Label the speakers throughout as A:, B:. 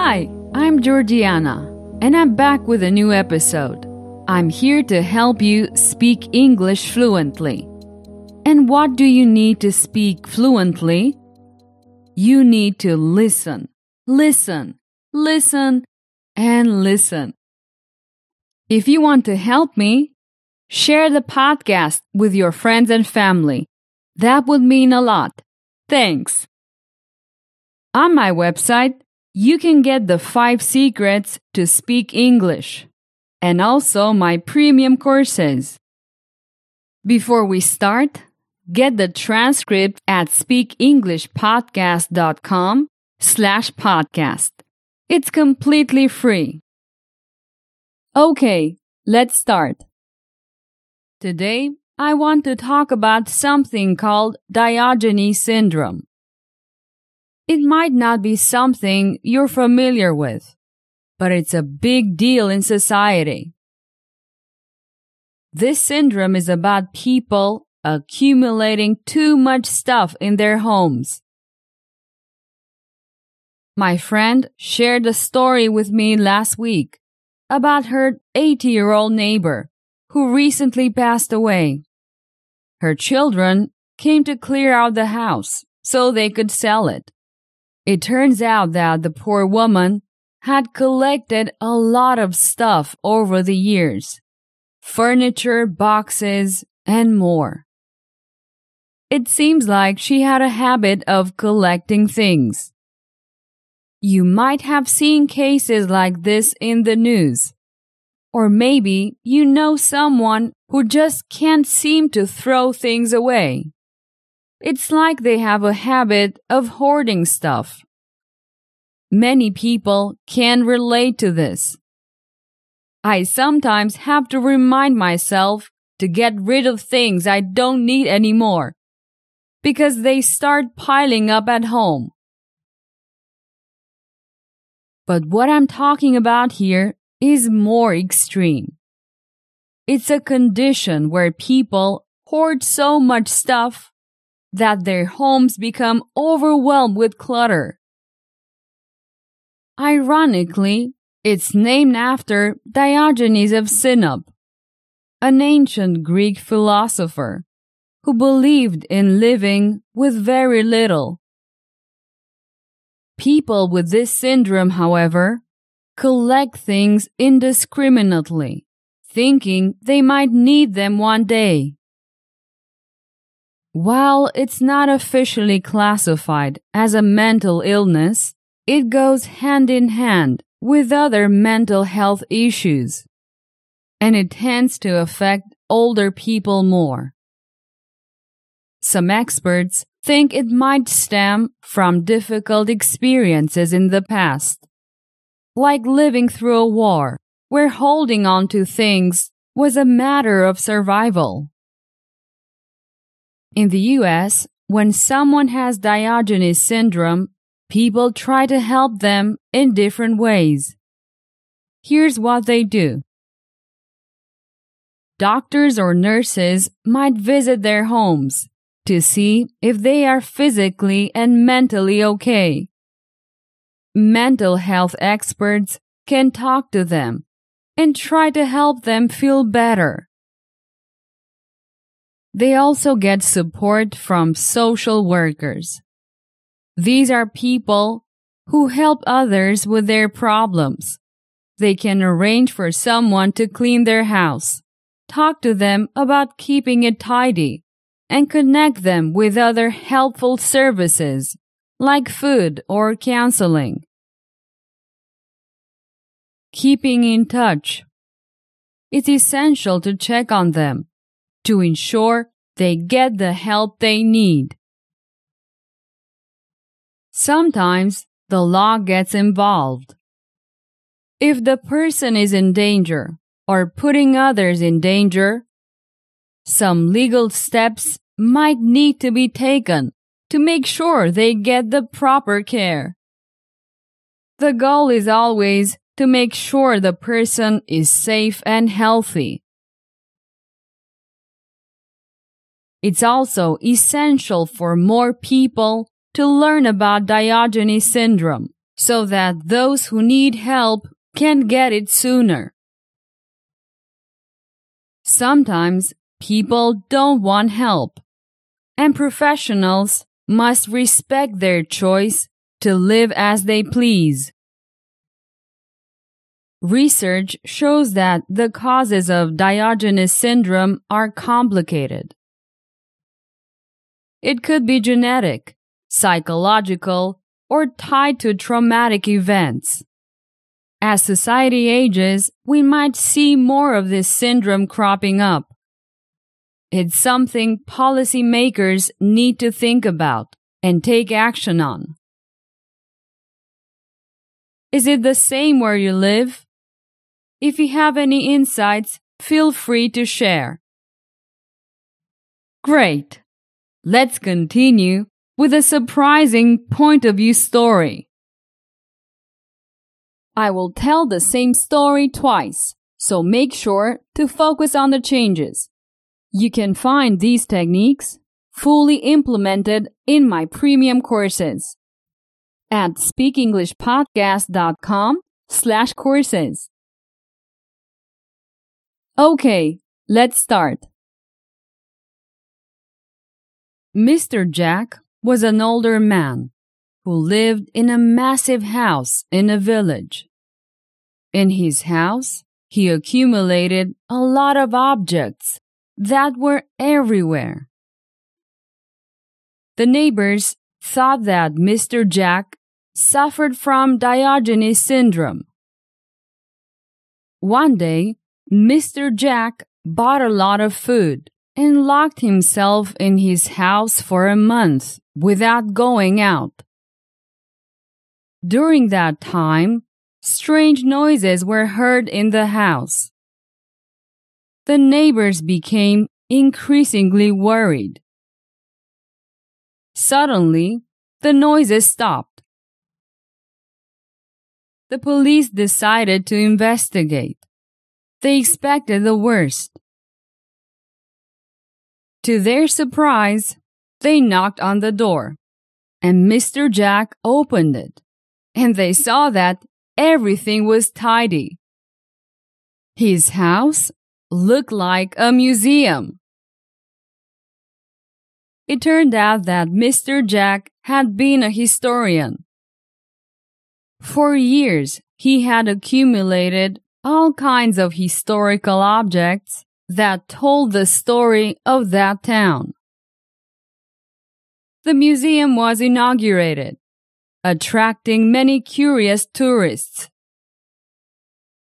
A: Hi, I'm Georgiana, and I'm back with a new episode. I'm here to help you speak English fluently. And what do you need to speak fluently? You need to listen, listen, listen, and listen. If you want to help me, share the podcast with your friends and family. That would mean a lot. Thanks. On my website, you can get the five secrets to speak English and also my premium courses. Before we start, get the transcript at speakenglishpodcast.com slash podcast. It's completely free. Okay, let's start. Today, I want to talk about something called Diogenes syndrome. It might not be something you're familiar with, but it's a big deal in society. This syndrome is about people accumulating too much stuff in their homes. My friend shared a story with me last week about her 80 year old neighbor who recently passed away. Her children came to clear out the house so they could sell it. It turns out that the poor woman had collected a lot of stuff over the years furniture, boxes, and more. It seems like she had a habit of collecting things. You might have seen cases like this in the news. Or maybe you know someone who just can't seem to throw things away. It's like they have a habit of hoarding stuff. Many people can relate to this. I sometimes have to remind myself to get rid of things I don't need anymore because they start piling up at home. But what I'm talking about here is more extreme. It's a condition where people hoard so much stuff that their homes become overwhelmed with clutter. Ironically, it's named after Diogenes of Sinope, an ancient Greek philosopher who believed in living with very little. People with this syndrome, however, collect things indiscriminately, thinking they might need them one day. While it's not officially classified as a mental illness, it goes hand in hand with other mental health issues, and it tends to affect older people more. Some experts think it might stem from difficult experiences in the past, like living through a war where holding on to things was a matter of survival. In the US, when someone has Diogenes syndrome, people try to help them in different ways. Here's what they do. Doctors or nurses might visit their homes to see if they are physically and mentally okay. Mental health experts can talk to them and try to help them feel better. They also get support from social workers. These are people who help others with their problems. They can arrange for someone to clean their house, talk to them about keeping it tidy, and connect them with other helpful services like food or counseling. Keeping in touch. It's essential to check on them to ensure they get the help they need. Sometimes the law gets involved. If the person is in danger or putting others in danger, some legal steps might need to be taken to make sure they get the proper care. The goal is always to make sure the person is safe and healthy. It's also essential for more people to learn about Diogenes syndrome so that those who need help can get it sooner. Sometimes people don't want help, and professionals must respect their choice to live as they please. Research shows that the causes of Diogenes syndrome are complicated. It could be genetic, psychological, or tied to traumatic events. As society ages, we might see more of this syndrome cropping up. It's something policymakers need to think about and take action on. Is it the same where you live? If you have any insights, feel free to share. Great! Let's continue with a surprising point of view story. I will tell the same story twice, so make sure to focus on the changes. You can find these techniques fully implemented in my premium courses at speakenglishpodcast.com slash courses. Okay, let's start. Mr. Jack was an older man who lived in a massive house in a village. In his house, he accumulated a lot of objects that were everywhere. The neighbors thought that Mr. Jack suffered from Diogenes syndrome. One day, Mr. Jack bought a lot of food and locked himself in his house for a month without going out. During that time, strange noises were heard in the house. The neighbors became increasingly worried. Suddenly, the noises stopped. The police decided to investigate. They expected the worst. To their surprise, they knocked on the door, and Mr. Jack opened it, and they saw that everything was tidy. His house looked like a museum. It turned out that Mr. Jack had been a historian. For years, he had accumulated all kinds of historical objects that told the story of that town. The museum was inaugurated, attracting many curious tourists.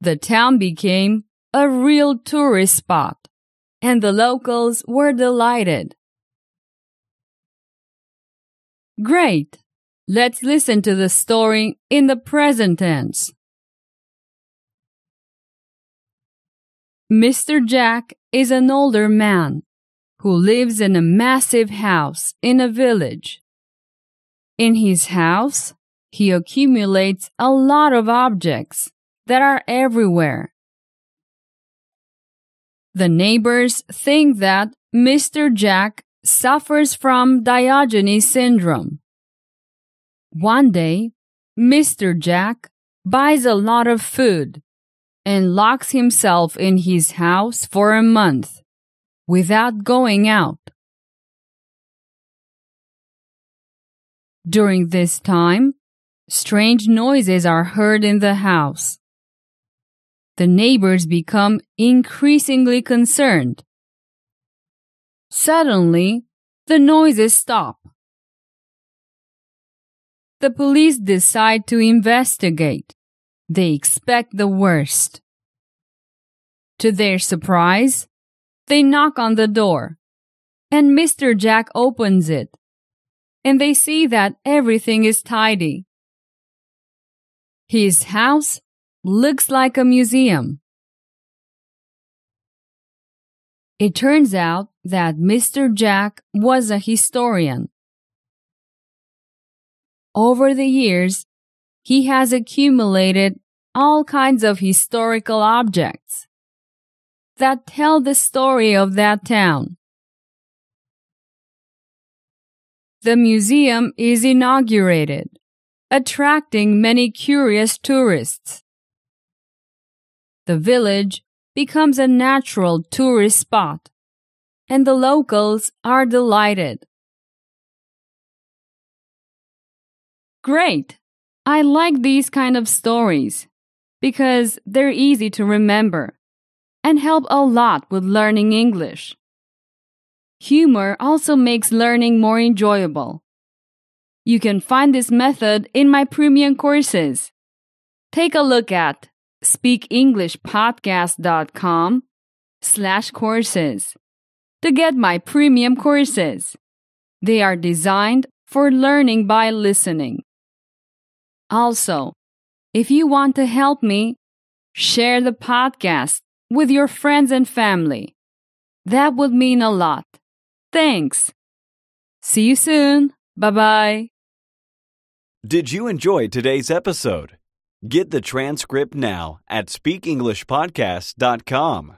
A: The town became a real tourist spot, and the locals were delighted. Great! Let's listen to the story in the present tense. Mr. Jack is an older man who lives in a massive house in a village. In his house, he accumulates a lot of objects that are everywhere. The neighbors think that Mr. Jack suffers from Diogenes syndrome. One day, Mr. Jack buys a lot of food and locks himself in his house for a month without going out. During this time, strange noises are heard in the house. The neighbors become increasingly concerned. Suddenly, the noises stop. The police decide to investigate. They expect the worst. To their surprise, they knock on the door, and Mr. Jack opens it, and they see that everything is tidy. His house looks like a museum. It turns out that Mr. Jack was a historian. Over the years, he has accumulated all kinds of historical objects that tell the story of that town. The museum is inaugurated, attracting many curious tourists. The village becomes a natural tourist spot, and the locals are delighted. Great! I like these kind of stories because they're easy to remember and help a lot with learning English. Humor also makes learning more enjoyable. You can find this method in my premium courses. Take a look at speakenglishpodcast.com slash courses to get my premium courses. They are designed for learning by listening. Also, if you want to help me, share the podcast with your friends and family. That would mean a lot. Thanks. See you soon. Bye bye.
B: Did you enjoy today's episode? Get the transcript now at speakenglishpodcast.com.